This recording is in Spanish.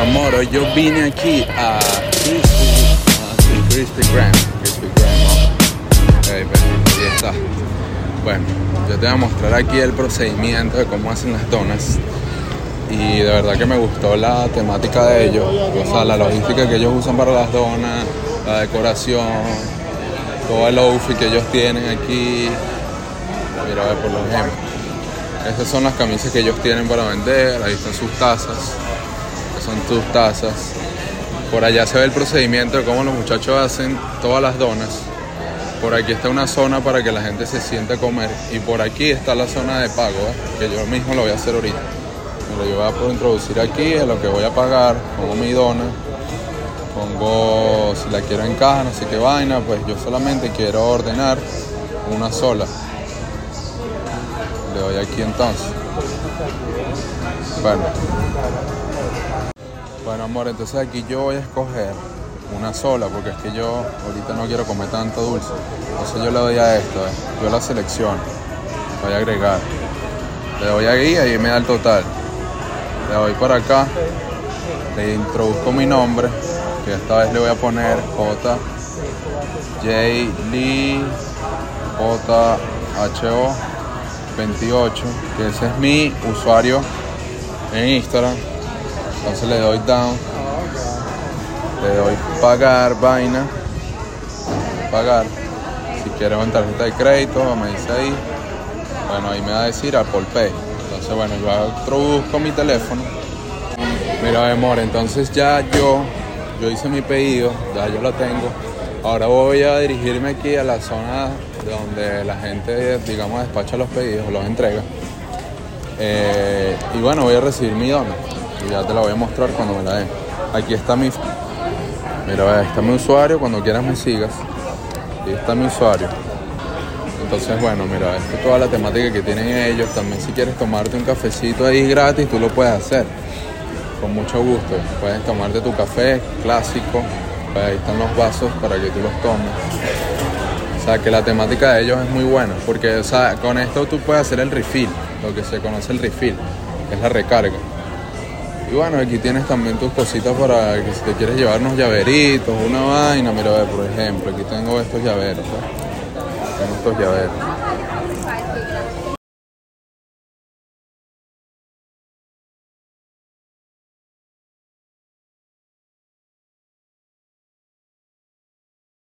Bueno, Moro, yo vine aquí a Krispy, Kreme. Krispy Kreme, pues, ahí está. Bueno, yo te voy a mostrar aquí el procedimiento de cómo hacen las donas. Y de verdad que me gustó la temática de ellos, o sea, la logística que ellos usan para las donas, la decoración, todo el outfit que ellos tienen aquí. Mira, a ver, por ejemplo. Estas son las camisas que ellos tienen para vender, ahí están sus tazas, son tus tazas. Por allá se ve el procedimiento de cómo los muchachos hacen todas las donas. Por aquí está una zona para que la gente se siente a comer. Y por aquí está la zona de pago, ¿eh? que yo mismo lo voy a hacer ahorita. Mira, yo voy a poder introducir aquí a lo que voy a pagar, pongo mi dona, pongo si la quiero en caja, no sé qué vaina, pues yo solamente quiero ordenar una sola. Le doy aquí entonces. Bueno. Bueno, amor, entonces aquí yo voy a escoger una sola porque es que yo ahorita no quiero comer tanto dulce. Entonces yo le doy a esto, eh. yo la selecciono. Voy a agregar. Le doy ahí y ahí me da el total. Le doy por acá. Le introduzco mi nombre, que esta vez le voy a poner J. J. Lee J. H. O. 28, que ese es mi usuario en Instagram. Entonces le doy down, le doy pagar, vaina, pagar. Si quiero en tarjeta de crédito, me dice ahí. Bueno, ahí me va a decir Apple Pay. Entonces, bueno, yo introduzco mi teléfono. Mira, amor, entonces ya yo, yo hice mi pedido, ya yo lo tengo. Ahora voy a dirigirme aquí a la zona donde la gente, digamos, despacha los pedidos, los entrega. Eh, y bueno, voy a recibir mi dona. Ya te la voy a mostrar cuando me la den. Aquí está mi... Mira, está mi usuario, cuando quieras me sigas. Aquí está mi usuario. Entonces, bueno, mira, esta es toda la temática que tienen ellos. También si quieres tomarte un cafecito ahí gratis, tú lo puedes hacer. Con mucho gusto. Puedes tomarte tu café clásico. Pues ahí están los vasos para que tú los tomes. O sea, que la temática de ellos es muy buena, porque o sea, con esto tú puedes hacer el refill, lo que se conoce el refill, es la recarga. Y bueno, aquí tienes también tus cositas para que si te quieres llevar unos llaveritos, una vaina, mira, a ver, por ejemplo, aquí tengo estos llaveros, ¿ves? Tengo estos llaveros.